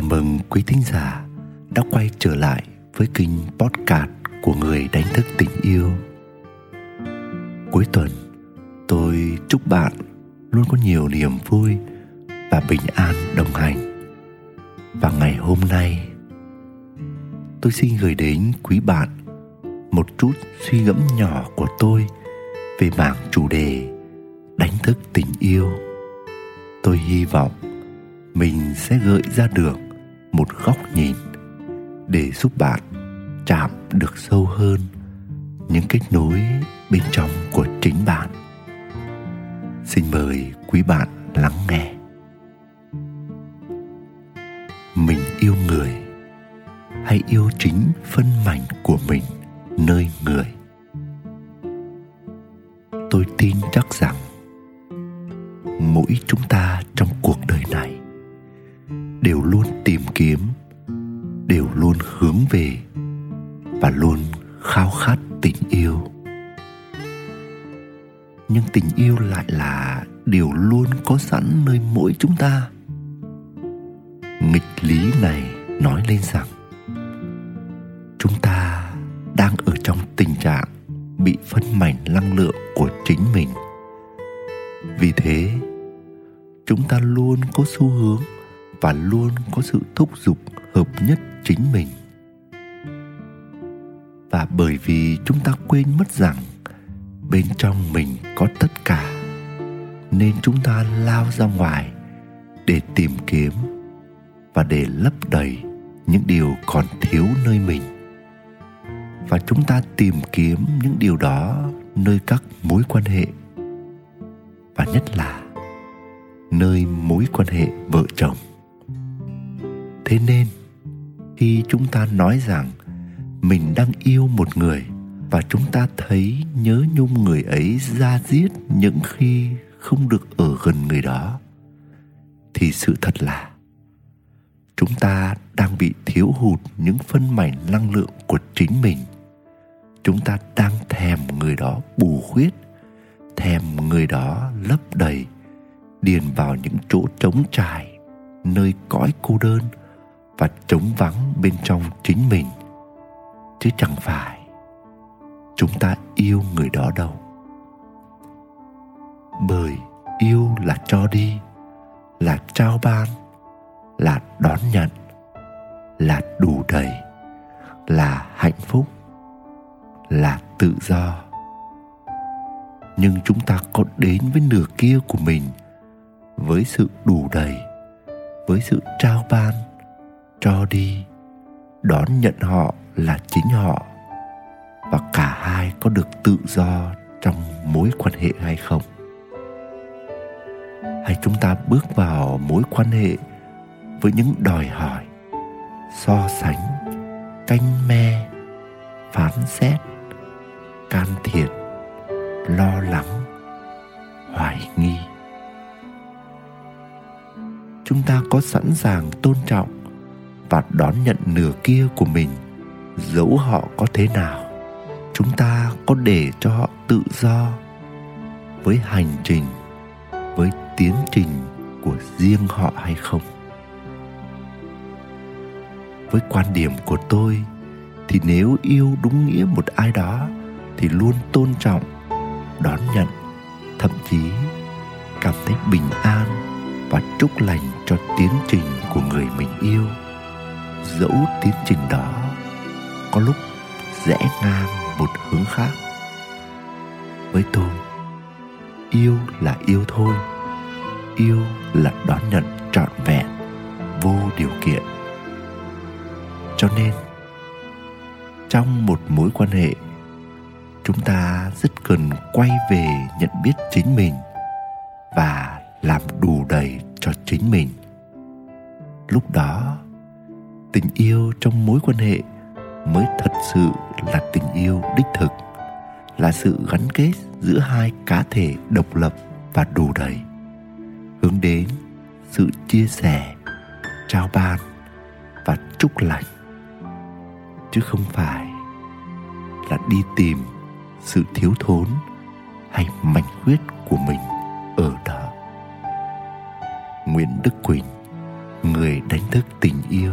Chào mừng quý thính giả đã quay trở lại với kênh podcast của người đánh thức tình yêu. Cuối tuần, tôi chúc bạn luôn có nhiều niềm vui và bình an đồng hành. Và ngày hôm nay, tôi xin gửi đến quý bạn một chút suy ngẫm nhỏ của tôi về mảng chủ đề đánh thức tình yêu. Tôi hy vọng mình sẽ gợi ra được một góc nhìn để giúp bạn chạm được sâu hơn những kết nối bên trong của chính bạn. Xin mời quý bạn lắng nghe. Mình yêu người hay yêu chính phân mảnh của mình, nơi người. Đều luôn tìm kiếm, đều luôn hướng về và luôn khao khát tình yêu. Nhưng tình yêu lại là điều luôn có sẵn nơi mỗi chúng ta. Nghịch lý này nói lên rằng, chúng ta đang ở trong tình trạng bị phân mảnh năng lượng của chính mình. Vì thế, chúng ta luôn có xu hướng và luôn có sự thúc giục hợp nhất chính mình. Và bởi vì chúng ta quên mất rằng bên trong mình có tất cả, nên chúng ta lao ra ngoài để tìm kiếm và để lấp đầy những điều còn thiếu nơi mình. Và chúng ta tìm kiếm những điều đó nơi các mối quan hệ, và nhất là nơi mối quan hệ vợ chồng thế nên, khi chúng ta nói rằng mình đang yêu một người và chúng ta thấy nhớ nhung người ấy ra giết những khi không được ở gần người đó, thì sự thật là chúng ta đang bị thiếu hụt những phân mảnh năng lượng của chính mình. Chúng ta đang thèm người đó bù khuyết, thèm người đó lấp đầy, điền vào những chỗ trống trải, nơi cõi cô đơn và trống vắng bên trong chính mình. Chứ chẳng phải, chúng ta yêu người đó đâu. Bởi yêu là cho đi, là trao ban, là đón nhận, là đủ đầy, là hạnh phúc, là tự do. Nhưng chúng ta có đến với nửa kia của mình với sự đủ đầy, với sự trao ban cho đi, đón nhận họ là chính họ, và cả hai có được tự do trong mối quan hệ hay không? Hay chúng ta bước vào mối quan hệ với những đòi hỏi, so sánh, canh me, phán xét, can thiệp, lo lắng, hoài nghi? Chúng ta có sẵn sàng tôn trọng và đón nhận nửa kia của mình. Dẫu họ có thế nào, chúng ta có để cho họ tự do với hành trình, với tiến trình của riêng họ hay không? Với quan điểm của tôi, thì nếu yêu đúng nghĩa một ai đó, thì luôn tôn trọng, đón nhận, thậm chí cảm thấy bình an và chúc lành cho tiến trình của người mình yêu dẫu tiến trình đó có lúc rẽ ngang một hướng khác. Với tôi, yêu là yêu thôi, yêu là đón nhận trọn vẹn, vô điều kiện. Cho nên, trong một mối quan hệ, chúng ta rất cần quay về nhận biết chính mình và làm đủ đầy cho chính mình. Lúc đó tình yêu trong mối quan hệ mới thật sự là tình yêu đích thực, là sự gắn kết giữa hai cá thể độc lập và đủ đầy. Hướng đến sự chia sẻ, trao ban và chúc lành, chứ không phải là đi tìm sự thiếu thốn hay mảnh khuyết của mình ở đó. Nguyễn đức quỳnh, người đánh thức tình yêu